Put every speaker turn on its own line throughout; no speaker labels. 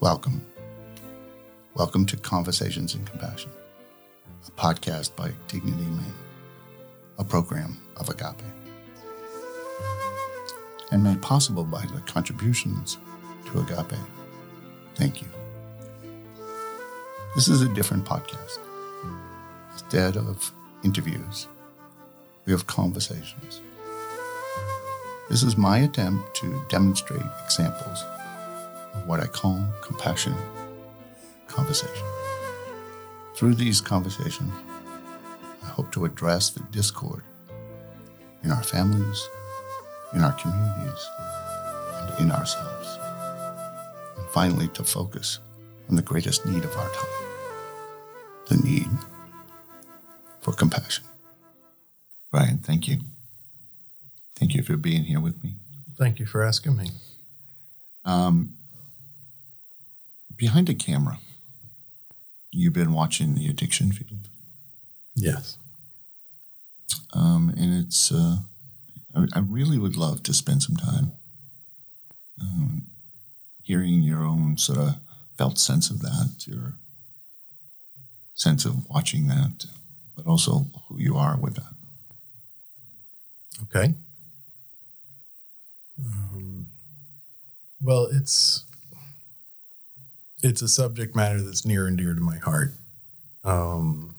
Welcome. Welcome to Conversations in Compassion, a podcast by Dignity Maine, a program of Agape, and made possible by the contributions to Agape. Thank you. This is a different podcast. Instead of interviews, we have conversations. This is my attempt to demonstrate examples what I call compassionate conversation. Through these conversations, I hope to address the discord in our families, in our communities, and in ourselves. And finally, to focus on the greatest need of our time the need for compassion. Brian, thank you. Thank you for being here with me.
Thank you for asking me.
Um, behind a camera, you've been watching the addiction field.
Yes.
Um, and it's, uh, I, I, really would love to spend some time um, hearing your own sort of felt sense of that, your sense of watching that, but also who you are with that.
Okay. Um, well, it's it's a subject matter that's near and dear to my heart. Um,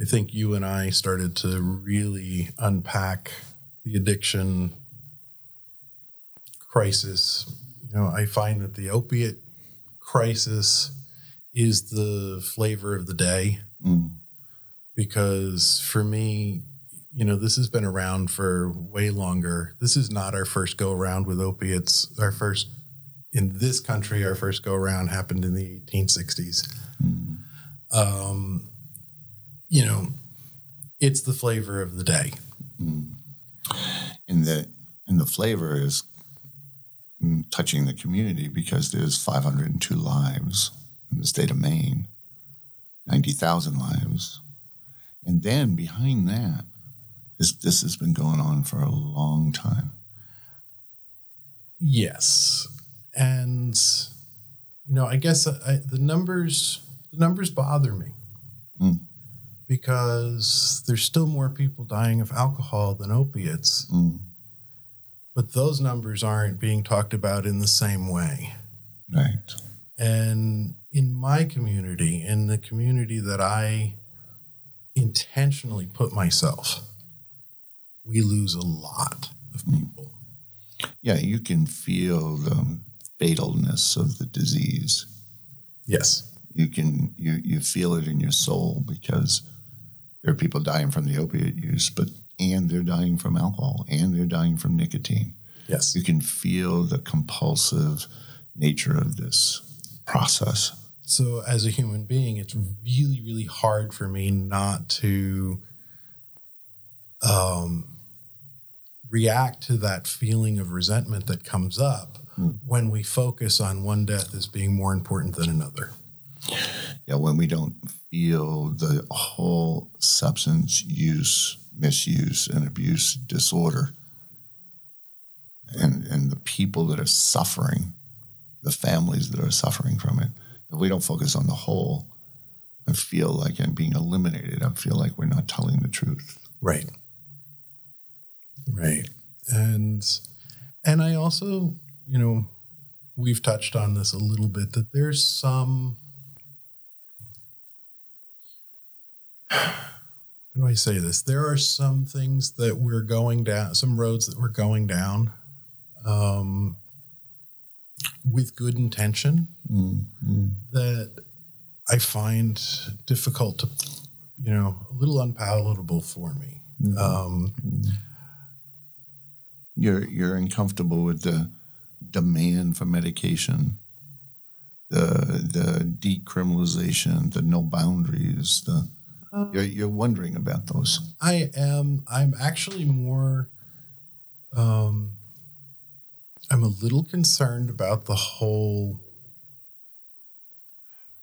I think you and I started to really unpack the addiction crisis. You know, I find that the opiate crisis is the flavor of the day mm. because for me, you know, this has been around for way longer. This is not our first go around with opiates. Our first in this country, our first go around happened in the 1860s. Mm. Um, you know, it's the flavor of the day. Mm.
And the and the flavor is touching the community because there's 502 lives in the state of Maine, 90,000 lives. And then behind that, this, this has been going on for a long time.
Yes. And, you know, I guess I, the numbers, the numbers bother me mm. because there's still more people dying of alcohol than opiates. Mm. But those numbers aren't being talked about in the same way.
Right.
And in my community, in the community that I intentionally put myself, we lose a lot of hmm. people.
Yeah, you can feel the fatalness of the disease.
Yes.
You can you you feel it in your soul because there are people dying from the opiate use, but and they're dying from alcohol and they're dying from nicotine.
Yes.
You can feel the compulsive nature of this process.
So, as a human being, it's really, really hard for me not to um, react to that feeling of resentment that comes up mm. when we focus on one death as being more important than another.
Yeah, when we don't feel the whole substance use, misuse, and abuse disorder, and, and the people that are suffering the families that are suffering from it. If we don't focus on the whole, I feel like I'm being eliminated. I feel like we're not telling the truth.
Right. Right. And and I also, you know, we've touched on this a little bit that there's some how do I say this? There are some things that we're going down, some roads that we're going down um, with good intention mm-hmm. that I find difficult to, you know, a little unpalatable for me. Mm-hmm. Um, mm-hmm.
you're you're uncomfortable with the demand for medication, the the decriminalization, the no boundaries, the you're, you're wondering about those.
I am. I'm actually more. Um, I'm a little concerned about the whole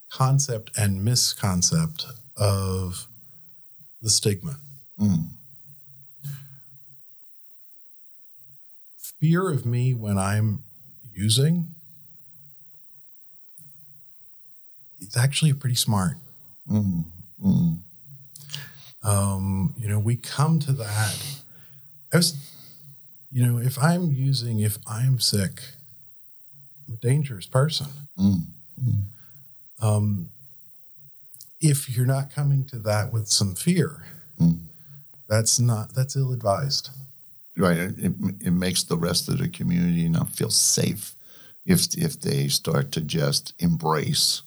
concept and misconcept of the stigma. Mm. Fear of me when I'm using it's actually pretty smart.
Mm, mm,
Um, you know, we come to that. I was, you know, if I'm using, if I'm sick, I'm a dangerous person.
mm,
Um, if you're not coming to that with some fear,
mm.
that's not that's ill advised.
Right. It, it, makes the rest of the community not feel safe if if they start to just embrace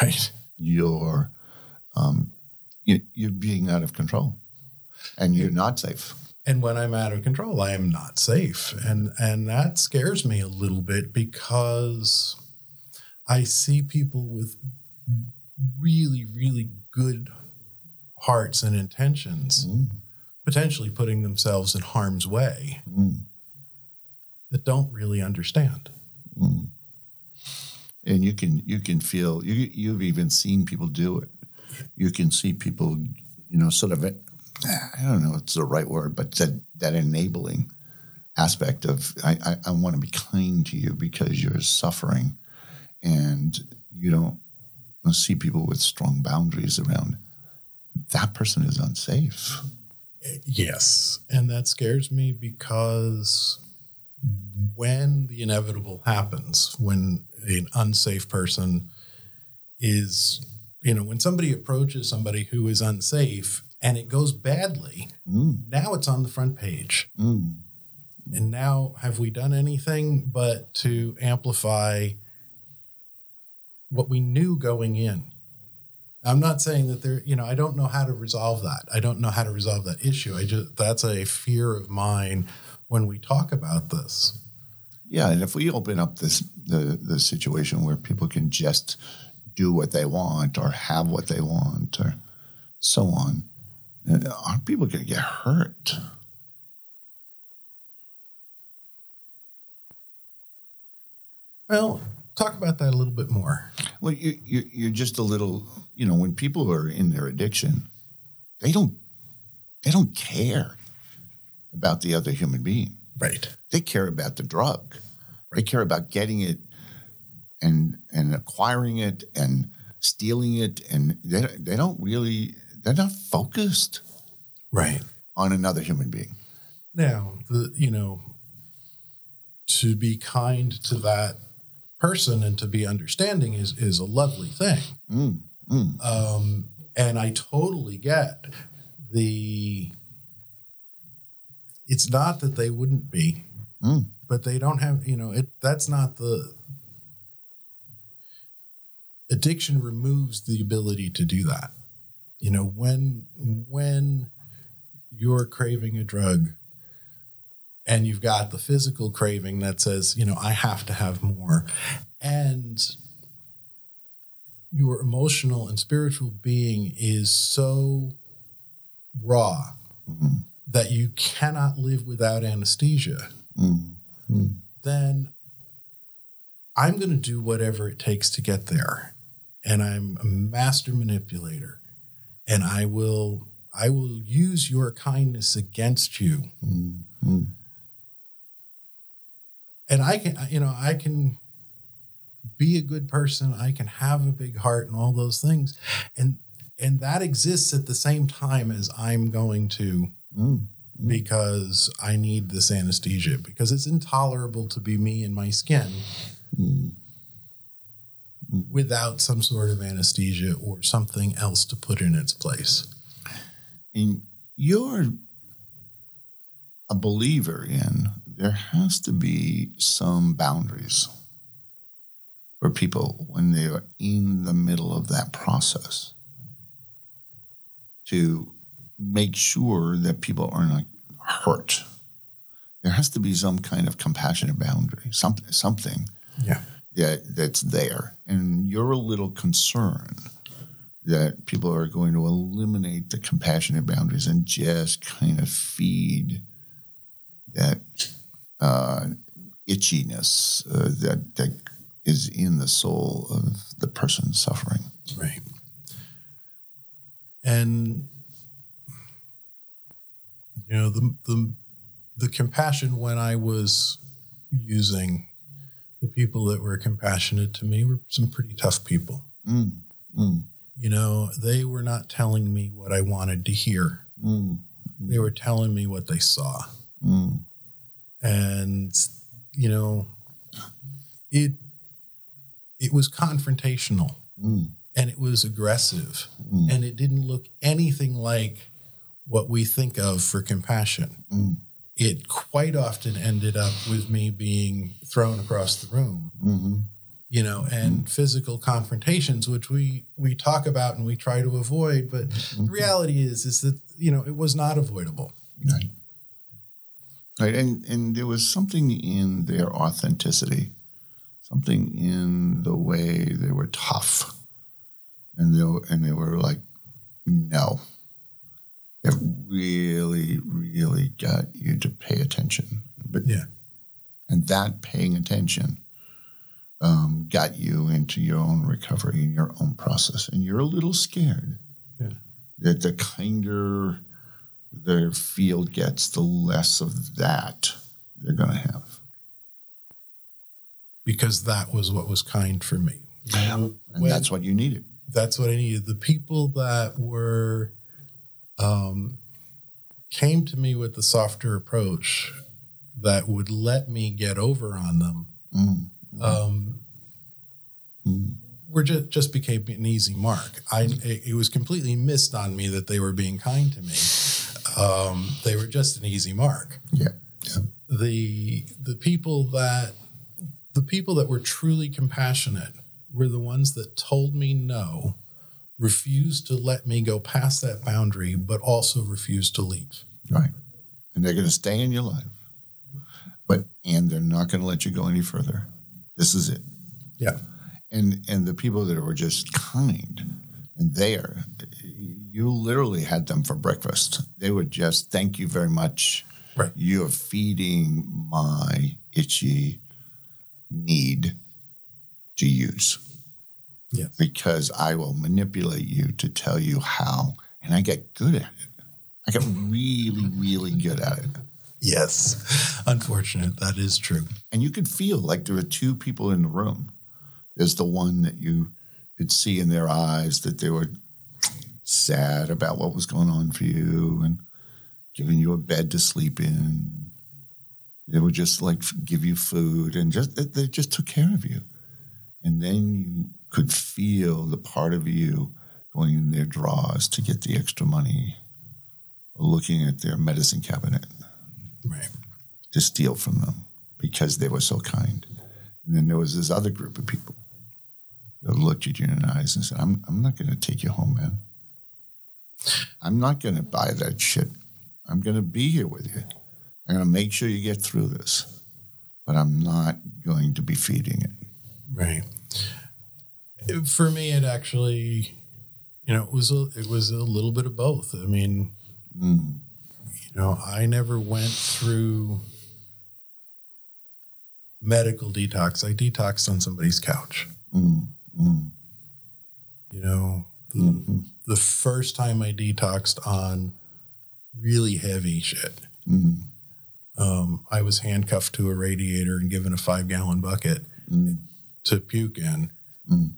Right.
your um, you, you're being out of control and you're not safe.
And when I'm out of control, I am not safe. And and that scares me a little bit because I see people with really, really good hearts and intentions
Mm,
potentially putting themselves in harm's way
mm,
that don't really understand.
mm. And you can you can feel you you've even seen people do it. You can see people, you know, sort of I don't know if it's the right word, but that that enabling aspect of I, I, I want to be kind to you because you're suffering and you don't see people with strong boundaries around that person is unsafe.
Yes. And that scares me because when the inevitable happens, when an unsafe person is, you know, when somebody approaches somebody who is unsafe and it goes badly,
Mm,
now it's on the front page.
mm,
And now have we done anything but to amplify what we knew going in? I'm not saying that there, you know, I don't know how to resolve that. I don't know how to resolve that issue. I just that's a fear of mine when we talk about this.
Yeah, and if we open up this the the situation where people can just do what they want or have what they want or so on, uh, aren't people going to get hurt?
Well, talk about that a little bit more.
Well, you, you you're just a little, you know, when people are in their addiction, they don't they don't care about the other human being.
Right.
They care about the drug. They care about getting it and and acquiring it and stealing it, and they they don't really they're not focused
Right.
on another human being.
Now, the you know, to be kind to that person and to be understanding is is a lovely thing.
Mm, mm,
Um, and I totally get the. It's not that they wouldn't be,
mm,
but they don't have. You know, it. That's not the. Addiction removes the ability to do that. You know, when when you're craving a drug, and you've got the physical craving that says, you know, I have to have more, and your emotional and spiritual being is so raw
mm,
that you cannot live without anesthesia,
mm, mm.
then I'm going to do whatever it takes to get there. And I'm a master manipulator. And I will I will use your kindness against you.
Mm, mm.
And I can you know, I can be a good person, I can have a big heart and all those things. And and that exists at the same time as I'm going to
Mm,
because I need this anesthesia because it's intolerable to be me in my skin
mm.
without some sort of anesthesia or something else to put in its place.
And you're a believer in there has to be some boundaries for people when they are in the middle of that process to make sure that people are not hurt. There has to be some kind of compassionate boundary, something, something
Yeah.
that that's there, and you're a little concerned that people are going to eliminate the compassionate boundaries and just kind of feed that uh, itchiness uh, that that is in the soul of the person suffering.
Right. And you know the the the compassion when I was using the people that were compassionate to me were some pretty tough people.
Mm, mm,
You know, they were not telling me what I wanted to hear.
mm,
They were telling me what they saw.
mm.
And, you know, it it was confrontational
Mm.
and it was aggressive and it didn't look anything like what we think of for compassion.
Mm.
It quite often ended up with me being thrown across the room,
Mhm.
you know, and physical confrontations, which we we talk about and we try to avoid. But the reality is, is that you know it was not avoidable.
Right. Right. And and there was something in their authenticity, something in the way they were tough. And they were, and they were like, no. It really, really got you to pay attention. But
Yeah.
and that paying attention um, got you into your own recovery and your own process. And you're a little scared
Yeah.
that the kinder their field gets, the less of that they're going to have.
because that was what was kind for me.
And
When-
that's what you needed.
that's what I needed. The people that were um, came to me with the softer approach that would let me get over on them
Mm.
um,
Mm.
were just just became an easy mark. I it, it was completely missed on me that they were being kind to me. Um, they were just an easy mark.
Yeah. Yeah.
the the people that the people that were truly compassionate were the ones that told me no, refused to let me go past that boundary, but also refused to leave.
Right. And they're going to stay in your life. But, and they're not going to let you go any further. This is it.
Yeah.
and and the people that were just kind and there you literally had them for breakfast they would just thank you very much
Right.
you're feeding my itchy need to use
Yes.
because i will manipulate you to tell you how and i get good at it i get really really good at it
Yes. Unfortunate. That is true.
and you could feel like there were two people in the room. There's the one that you could see in their eyes that they were sad about what was going on for you and giving you a bed to sleep in. They would just like give you food and just they just took care of you. And then you could feel the part of you going in their drawers to get the extra money, looking at their medicine cabinet
Right.
to steal from them because they were so kind. And then there was this other group of people that looked at you in the eyes and said, I'm, I'm not going to take you home, man. I'm not going to buy that shit. I'm going to be here with you. I'm going to make sure you get through this, but I'm not going to be feeding it.
Right. For me, it actually, you know, it was a, it was a little bit of both. I mean,
Mm.
you know, I never went through medical detox. I detoxed on somebody's couch.
Mm. Mm.
You know, the,
Mhm.
The first time I detoxed on really heavy shit,
Mm.
um, I was handcuffed to a radiator and given a five gallon bucket
Mm.
to puke in
Mm.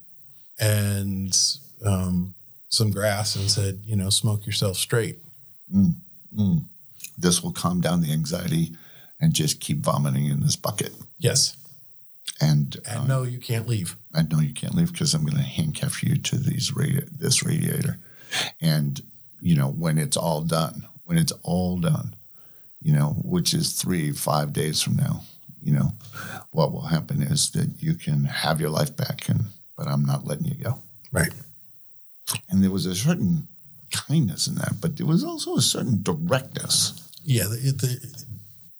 and um, some grass and said, you know, smoke yourself straight.
Mm. This will calm down the anxiety and just keep vomiting in this bucket.
Yes.
And,
And
uh,
no, you can't leave.
I know you can't leave because I'm going to handcuff you to these radi- this radiator. And, you know, when it's all done, when it's all done, you know, which is three, five days from now, you know, what will happen is that you can have your life back, and but I'm not letting you go.
Right.
And there was a certain kindness in that, but there was also a certain directness.
Yeah. The, the,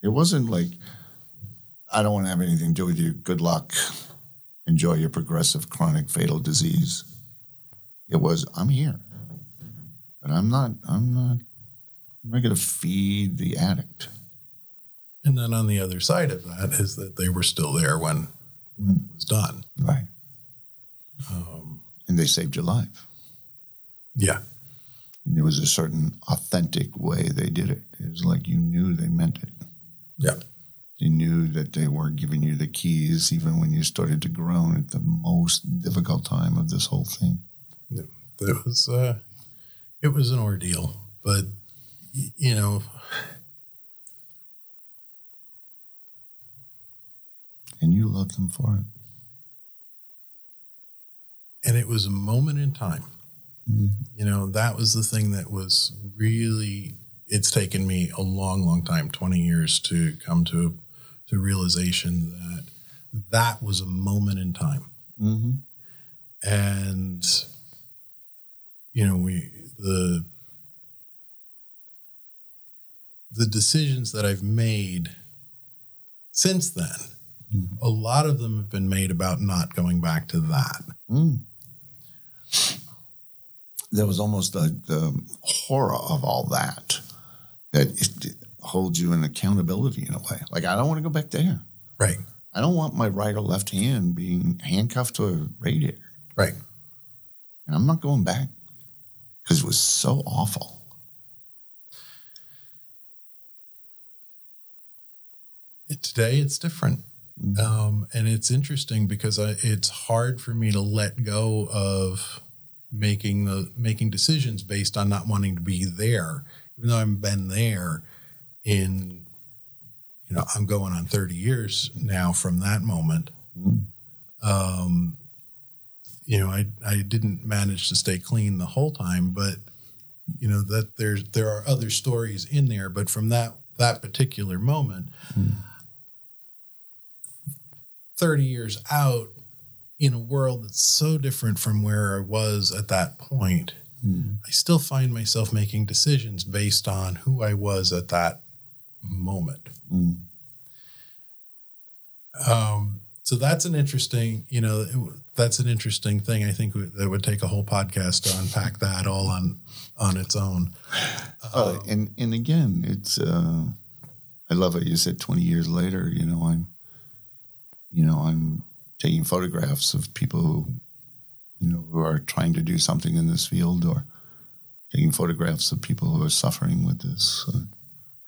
It wasn't like, I don't want to have anything to do with you. Good luck. Enjoy your progressive chronic fatal disease. It was, I'm here. But I'm not, I'm not, I'm not going to feed the addict.
and then on the other side of that is that they were still there when, when it was done.
Right.
Um,
And they saved your life.
yeah.
And there was a certain authentic way they did it. It was like you knew they meant it.
Yeah.
They knew that they weren't giving you the keys even when you started to groan at the most difficult time of this whole thing.
It was uh, it was an ordeal, but you know,
And you loved them for it.
and it was a moment in time.
Mhm.
You know, that was the thing that was really. It's taken me a long, long time, twenty years, to come to to realization that that was a moment in time.
Mm-hmm.
and you know we the the decisions that I've made since then
Mhm.
a lot of them have been made about not going back to that
Mm. There was almost a, the horror of all that that it holds you in accountability in a way. Like, I don't want to go back there.
right
I don't want my right or left hand being handcuffed to a radiator.
right
And I'm not going back because it was so awful.
today it's different
Mhm.
um, and it's interesting because I, it's hard for me to let go of making the making decisions based on not wanting to be there even though i've been there in you know i'm going on 30 years now from that moment um, you know I, I didn't manage to stay clean the whole time but you know that there's there are other stories in there but from that that particular moment
Mm.
30 years out in a world that's so different from where I was at that point,
Mm.
I still find myself making decisions based on who I was at that moment.
Mm.
Um, so that's an interesting, you know, it- that's an interesting thing. I think that would take a whole podcast to unpack that all on on its own.
Oh, and and again, it's uh, I love it. You said twenty years later. You know, I'm, you know, I'm taking photographs of people who, you know, who are trying to do something in this field, or taking photographs of people who are suffering with this,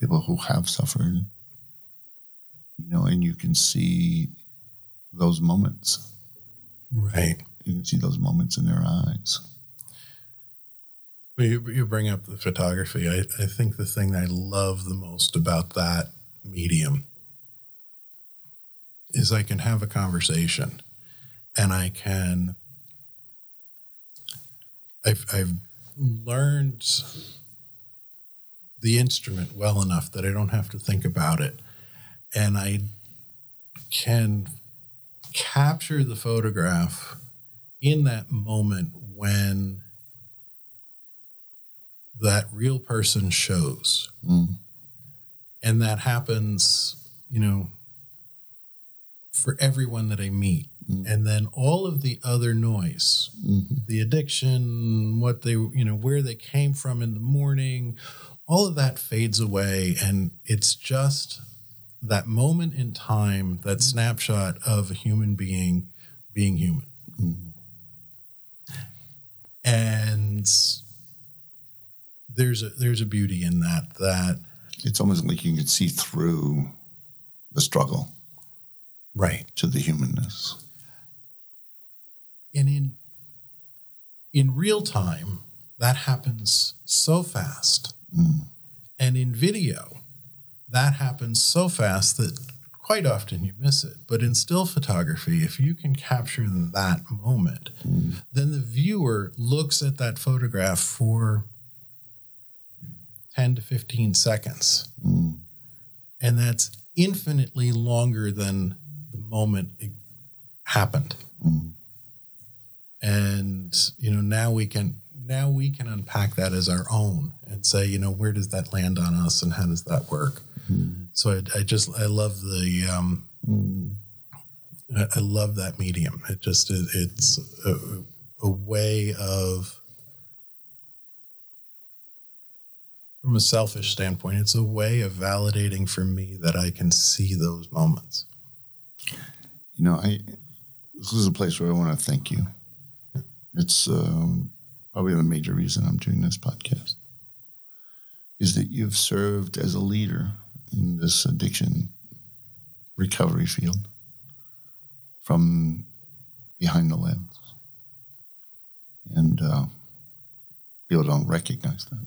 people who have suffered. You know, and you can see those moments.
Right.
You can see those moments in their eyes.
Well, You, you bring up the photography. I, I think the thing I love the most about that medium is I can have a conversation and I can I've I've learned the instrument well enough that I don't have to think about it. And I can capture the photograph in that moment when that real person shows.
Mm.
And that happens, you know, for everyone that I meet.
Mm.
And then all of the other noise,
Mhm.
the addiction, what they, you know, where they came from in the morning, all of that fades away. And it's just that moment in time, that snapshot of a human being being human.
Mhm.
And there's a there's a beauty in that that
It's almost like you can see through the struggle
right
to the humanness.
and in in real time that happens so fast
Mm.
and in video that happens so fast that quite often you miss it but in still photography if you can capture that moment
Mm.
then the viewer looks at that photograph for 10 to 15 seconds
Mm.
and that's infinitely longer than the moment it happened
Mm.
and you know now we can now we can unpack that as our own and say you know where does that land on us and how does that work
Mm.
so i, I just i love the um
Mm.
I, I love that medium it just it, it's a, a way of from a selfish standpoint it's a way of validating for me that i can see those moments
You know, I this is a place where I want to thank you. It's um, probably the major reason I'm doing this podcast is that you've served as a leader in this addiction recovery field from behind the lens. And uh, people don't recognize that.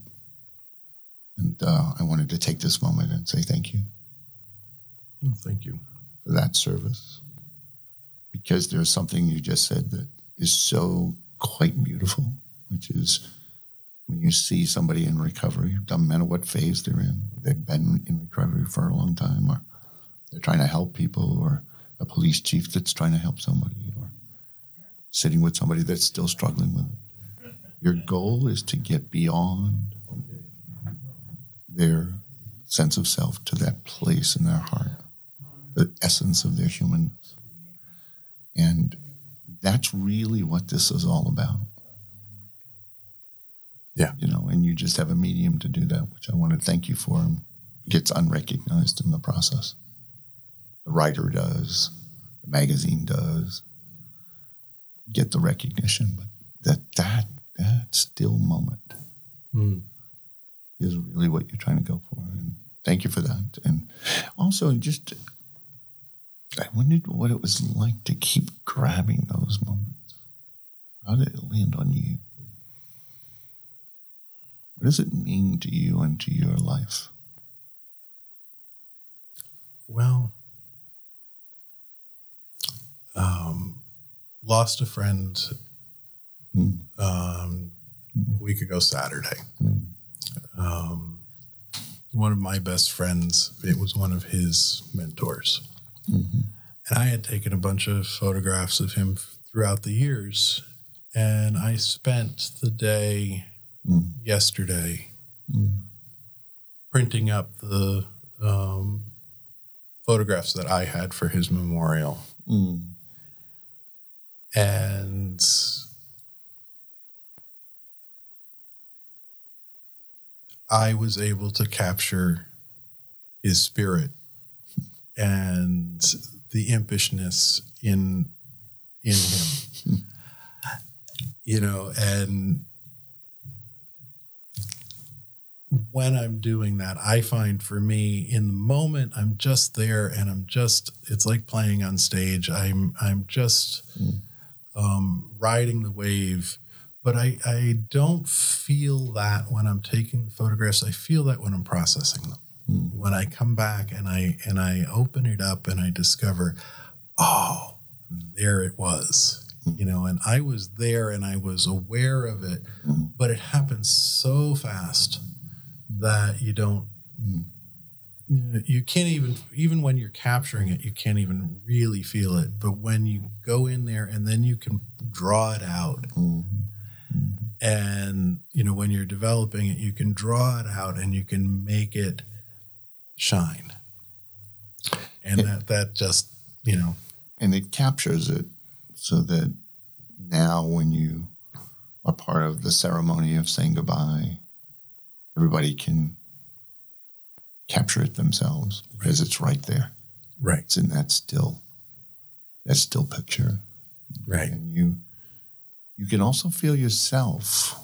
And uh, I wanted to take this moment and say thank you
Oh, thank you.
for that service. Because there's something you just said that is so quite beautiful, which is when you see somebody in recovery, doesn't matter what phase they're in, they've been in recovery for a long time, or they're trying to help people, or a police chief that's trying to help somebody, or sitting with somebody that's still struggling with it. Your goal is to get beyond their sense of self to that place in their heart, the essence of their humanness. And that's really what this is all about.
Yeah.
You know, and you just have a medium to do that, which I want to thank you for. And gets unrecognized in the process. The writer does, the magazine does, get the recognition, but that that that still moment
Mm.
is really what you're trying to go for. And thank you for that. And also, just I wondered what it was like to keep grabbing those moments. How did it land on you? What does it mean to you and to your life?
Well, um, lost a friend
Mm.
um, a week ago Saturday.
Mm.
Um, one of my best friends, it was one of his mentors.
Mhm.
And I had taken a bunch of photographs of him throughout the years. And I spent the day
Mm.
yesterday
Mm.
printing up the um, photographs that I had for his memorial.
Mm.
And I was able to capture his spirit and the impishness in in him. you know, and when I'm doing that, I find for me in the moment I'm just there and I'm just it's like playing on stage. I'm I'm just um, riding the wave, but I I don't feel that when I'm taking photographs. I feel that when I'm processing them.
Mm.
When I come back and I and I open it up and I discover, oh, there it was. You know, and I was there and I was aware of it,
Mm.
but it happens so fast that you don't
Mm.
you, can't even even when you're capturing it you can't even really feel it but when you go in there and then you can draw it out
Mm.
and you know when you're developing it you can draw it out and you can make it shine and that that just you know
and it captures it so that now when you are part of the ceremony of saying goodbye everybody can capture it themselves because it's right there.
Right.
It's in that still that still picture.
Right.
And you you can also feel yourself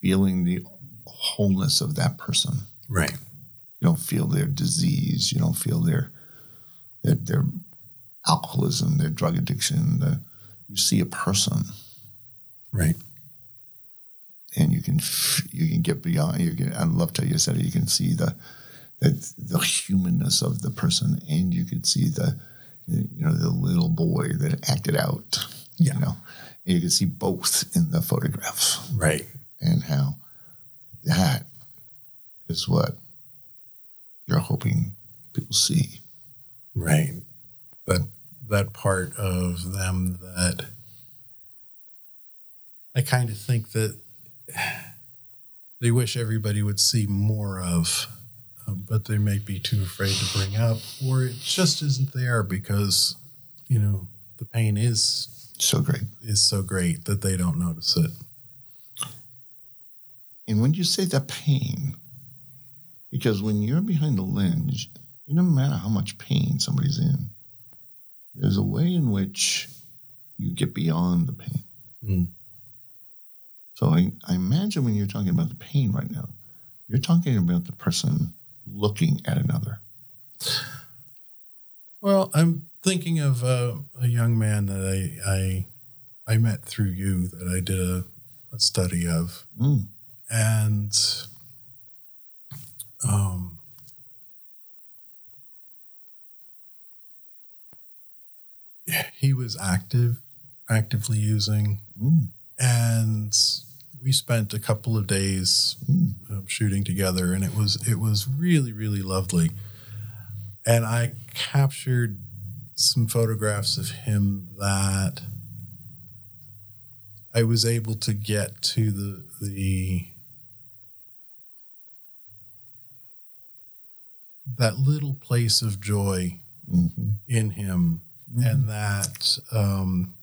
feeling the wholeness of that person.
Right.
You don't feel their disease. You don't feel their their, their alcoholism, their drug addiction. The, you see a person,
right
and you can you can get beyond. You can. I love how you said it. You can see the the, the humanness of the person, and you can see the you know the little boy that acted out.
Yeah.
You know, and you can see both in the photograph,
right
and how that is what you're hoping people see.
right that that part of them that i kind of think that they wish everybody would see more of um, but they may be too afraid to bring up or it just isn't there because you know the pain is
So great.
is so great that they don't notice it
And when you say the pain, because when you're behind the lens, it doesn't matter how much pain somebody's in, there's a way in which you get beyond the pain.
Mm.
So I, I imagine when you're talking about the pain right now, you're talking about the person looking at another.
Well, I'm thinking of uh, a young man that I, I I met through you that I did a, a study of,
Mm.
and um, he was active, actively using,
Mm.
and we spent a couple of days
Mm.
um, shooting together, and it was it was really really lovely. And I captured some photographs of him that I was able to get to the the that little place of joy
Mhm.
in him and that um,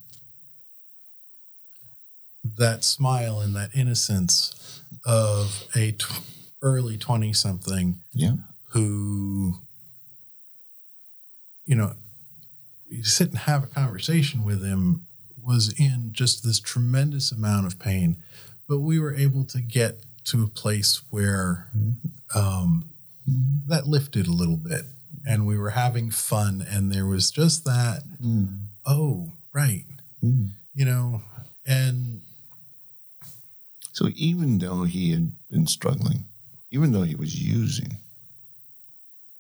that smile and that innocence of a t- early 20 something
Yeah.
who you know you sit and have a conversation with him was in just this tremendous amount of pain but we were able to get to a place where um, that lifted a little bit and we were having fun and there was just that
Mm.
oh right
Mm.
you know and
So even though he had been struggling, even though he was using,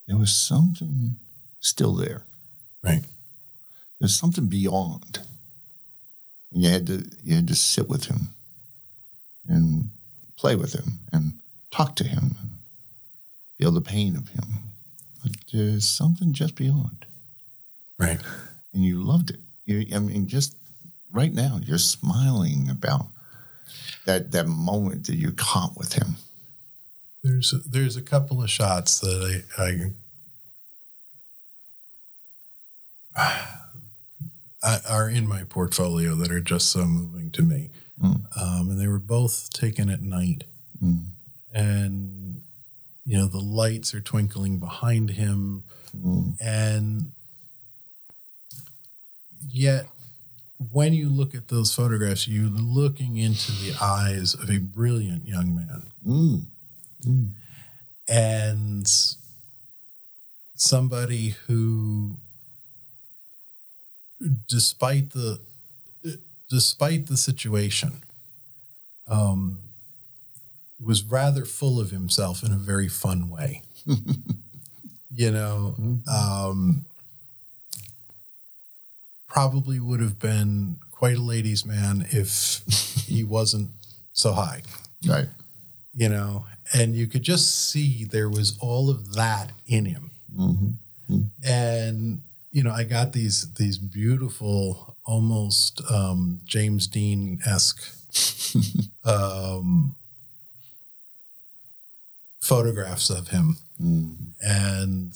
there was something still there.
right
There's something beyond. And you had to you had to sit with him and play with him and talk to him and feel the pain of him. But there's something just beyond.
right
And you loved it. You I mean just right now you're smiling about that that moment that you caught with him.
there's a, there's a couple of shots that I, I, I are in my portfolio that are just so moving to me,
Mm.
um, and they were both taken at night,
Mm.
and you know the lights are twinkling behind him,
Mm.
and yet when you look at those photographs, you're looking into the eyes of a brilliant young man.
Mm. Mm.
and somebody who despite the despite the situation um, was rather full of himself in a very fun way you know um, probably would have been quite a ladies man if he wasn't so high
Right.
you know, and you could just see there was all of that in him.
Mm-hmm.
And you know, I got these these beautiful, almost um, James Dean esque um, photographs of him,
Mm.
and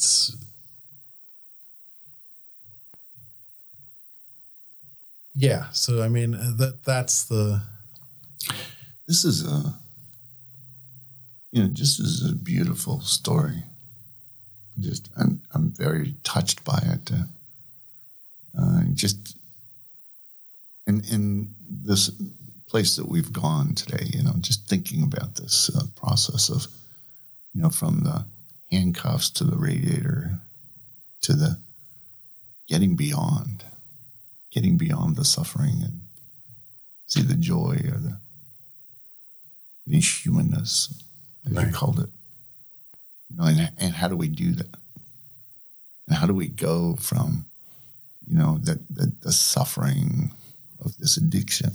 yeah. So I mean, uh, that that's the
This is a, you know, just is a beautiful story. Just, I'm, I'm very touched by it. Uh, uh, just in in this place that we've gone today, you know, just thinking about this uh, process of, you know, from the handcuffs to the radiator to the getting beyond, getting beyond the suffering and see the joy or the the humanness, as you called it. You know, and, and how do we do that? And how do we go from, you know, that the, the suffering of this addiction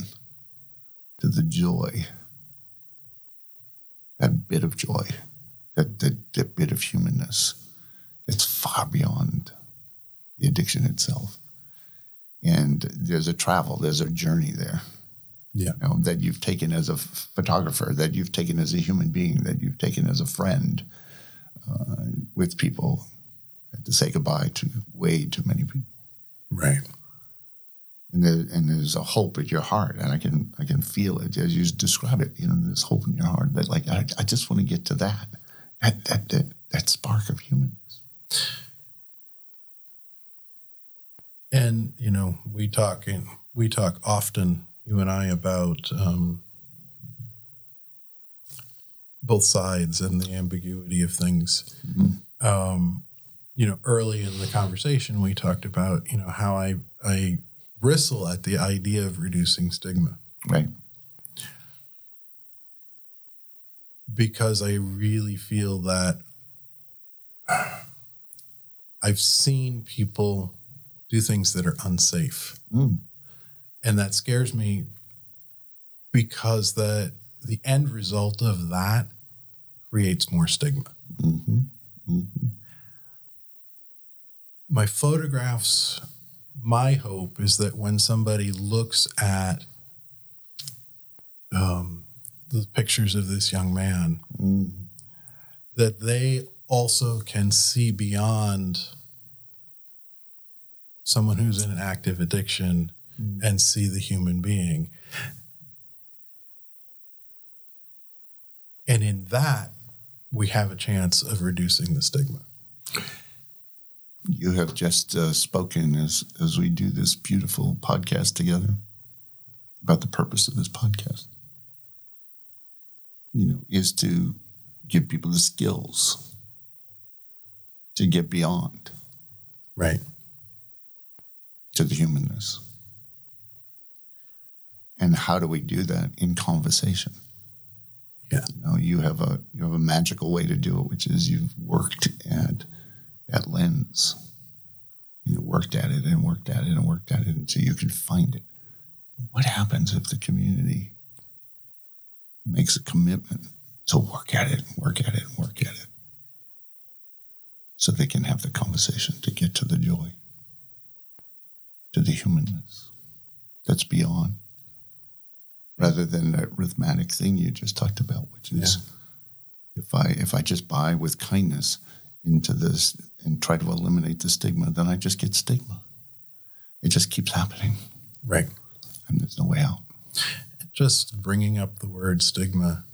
to the joy, that bit of joy, that, that, that bit of humanness it's far beyond the addiction itself. And there's a travel, there's a journey there
yeah
you know, that you've taken as a photographer, that you've taken as a human being, that you've taken as a friend uh, with people. To say goodbye to way too many people,
right
and there, and there's a hope in your heart, and I can I can feel it as you describe it. You know, there's hope in your heart that like I, I just want to get to that that that that, that spark of humanness.
And you know we talk and we talk often you and i about um, both sides and the ambiguity of things um, you know, early in the conversation, we talked about, you know, how I, I bristle at the idea of reducing stigma.
Right.
Because I really feel that I've seen people do things that are unsafe.
Mm.
And that scares me because the the end result of that creates more stigma.
Mm-hmm. Mm-hmm.
My photographs, my hope is that when somebody looks at um, the pictures of this young man,
Mm.
that they also can see beyond someone who's in an active addiction
Mm.
and see the human being. And in that, we have a chance of reducing the stigma.
You have just uh, spoken as as we do this beautiful podcast together about the purpose of this podcast. You know, is to give people the skills to get beyond
Right.
To the humanness. And how do we do that in conversation?
Yeah.
You know, you have a you have a magical way to do it, which is you've worked at that lens. You know, worked at it and worked at it and worked at it until you can find it. What happens if the community makes a commitment to work at it and work at it and work at it? So they can have the conversation to get to the joy, to the humanness that's beyond rather than that arithmetic thing you just talked about, which is if I if I just buy with kindness into this and try to eliminate the stigma, then I just get stigma. It just keeps happening,
Right.
and there's no way out.
Just bringing up the word stigma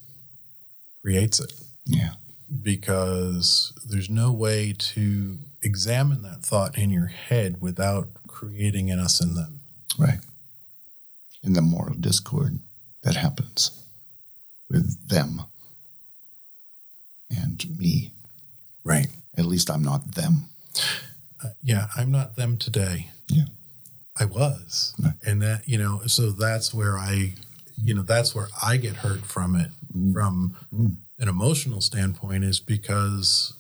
creates it
Yeah,
because there's no way to examine that thought in your head without creating in us and them.
right. In the moral discord that happens with them and me.
Right.
At least I'm not them.
Uh, yeah, I'm not them today.
Yeah.
I was.
Right.
And that, you know, so that's where I, you know, that's where I get hurt from it
Mm.
from
Mm.
an emotional standpoint is because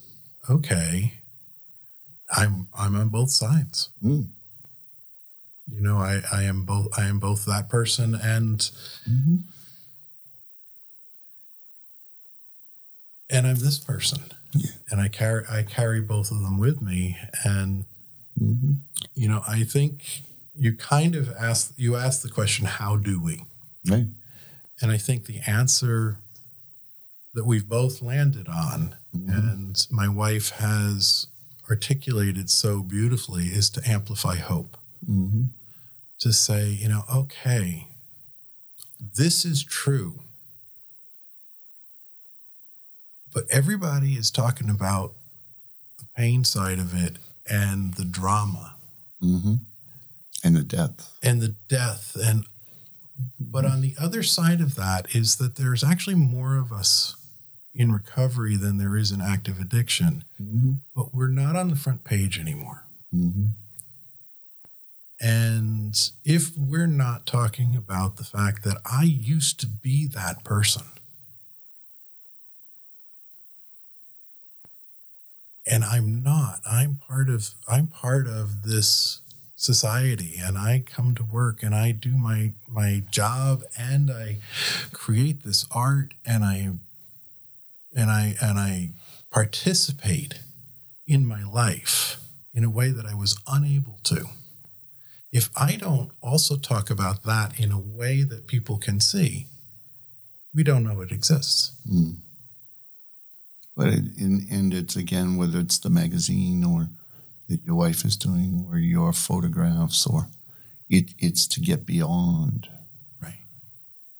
okay, I'm I'm on both sides.
Mm.
You know, I I am both I am both that person and
hmm
and I'm this person.
Yeah.
And I carry I carry both of them with me and
hmm
you know, I think you kind of ask you ask the question how do we?
Right.
And I think the answer that we've both landed on,
Mhm.
and my wife has articulated so beautifully, is to amplify hope.
hmm
To say, you know, okay, this is true. But everybody is talking about the pain side of it and the drama.
Hmm And the death.
and the death. And but on the other side of that is that there's actually more of us in recovery than there is in active addiction.
Hmm
but we're not on the front page anymore.
Hmm
and if we're not talking about the fact that i used to be that person and i'm not i'm part of i'm part of this society and i come to work and i do my my job and i create this art and i and i and i participate in my life in a way that i was unable to if i don't also talk about that in a way that people can see we don't know it exists.
Mm. But it, in, and it's again whether it's the magazine or that your wife is doing or your photographs or it, it's to get beyond.
Right.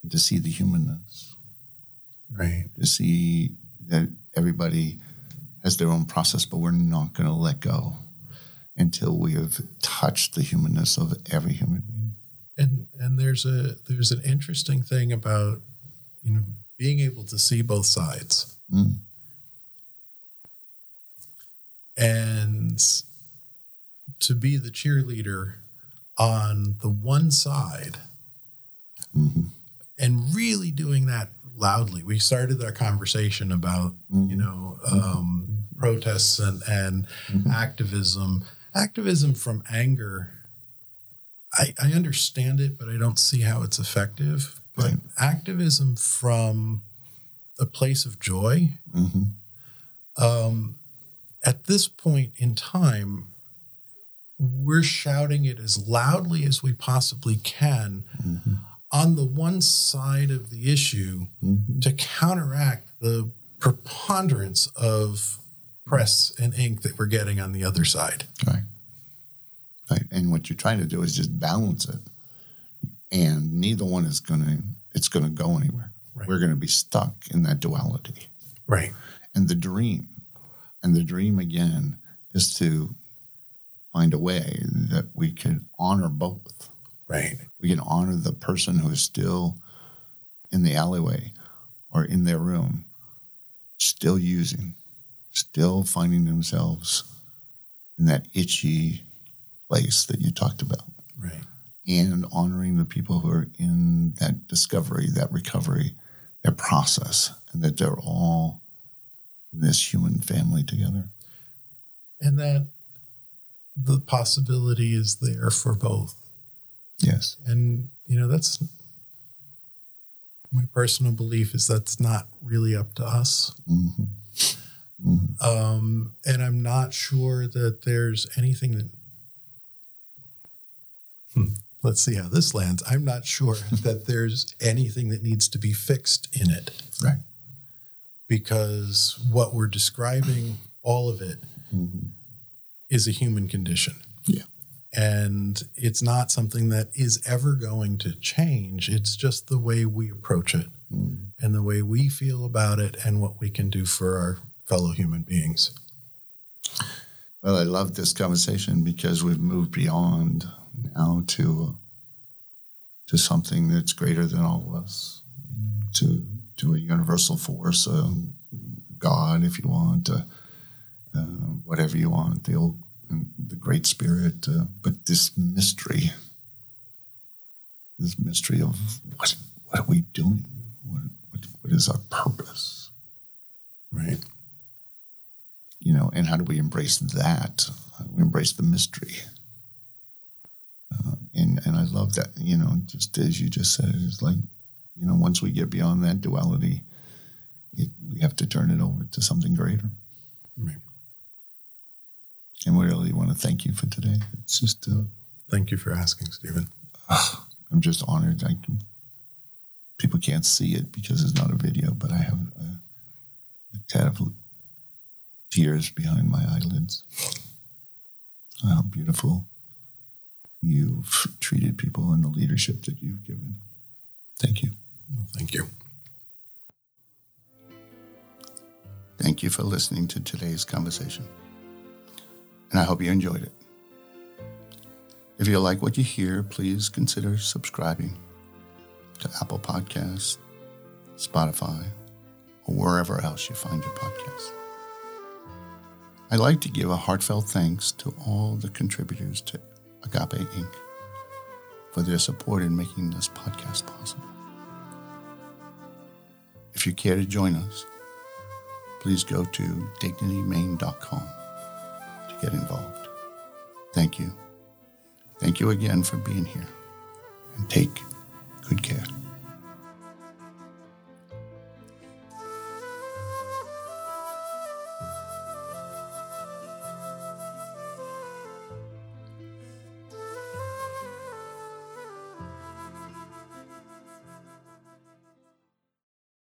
To see the humanness.
Right.
To see that everybody has their own process but we're not going to let go until we have touched the humanness of every human being
and and there's a there's an interesting thing about you know being able to see both sides
Mm.
and to be the cheerleader on the one side
Mm-hmm.
and really doing that loudly. We started our conversation about, you know, um, protests and, and activism. Activism from anger, I, I understand it, but I don't see how it's effective. But
Right.
activism from a place of joy,
Mm-hmm.
um, at this point in time, we're shouting it as loudly as we possibly can
Mm-hmm.
on the one side of the issue
Mm-hmm.
to counteract the preponderance of press and ink that we're getting on the other side.
Right. And what you're trying to do is just balance it. And neither one is gonna it's gonna go anywhere.
Right.
We're gonna be stuck in that duality.
Right.
And the dream, and the dream again is to find a way that we can honor both.
Right.
We can honor the person who is still in the alleyway or in their room, still using, still finding themselves in that itchy place that you talked about,
Right.
and honoring the people who are in that discovery, that recovery, that process, and that they're all in this human family together.
And that the possibility is there for both.
Yes.
And, you know, that's my personal belief is that's not really up to us.
hmm hmm
Um, and I'm not sure that there's anything that. Hmm, let's see how this lands. I'm not sure that there's anything that needs to be fixed in it
Right.
because what we're describing, all of it,
hmm
is a human condition.
Yeah.
And it's not something that is ever going to change. It's just the way we approach it
mm
and the way we feel about it and what we can do for our fellow human beings.
Well, I love this conversation because we've moved beyond now to to something that's greater than all of us, to to a universal force, a God, if you want, uh, uh, whatever you want, the old, the Great Spirit, uh, but this mystery, this mystery of what what are we doing? What what, what is our purpose?
Right.
you know, and how do we embrace that? How do we embrace the mystery? Uh, and and I love that, you know, just as you just said, it's like, you know, once we get beyond that duality, it, we have to turn it over to something greater.
Right.
And we really want to thank you for today. It's just, uh,
Thank you for asking, Stephen.
I'm just honored. I can, people can't see it because it's not a video, but I have a, a tad of tears behind my eyelids. How beautiful you've treated people and the leadership that you've given. Thank you.
Thank you.
Thank you for listening to today's conversation. And I hope you enjoyed it. If you like what you hear, please consider subscribing to Apple Podcasts, Spotify, or wherever else you find your podcasts. I'd like to give a heartfelt thanks to all the contributors to Agape Inc. for their support in making this podcast possible. If you care to join us, please go to dignitymaine.com to get involved. Thank you. Thank you again for being here and take good care.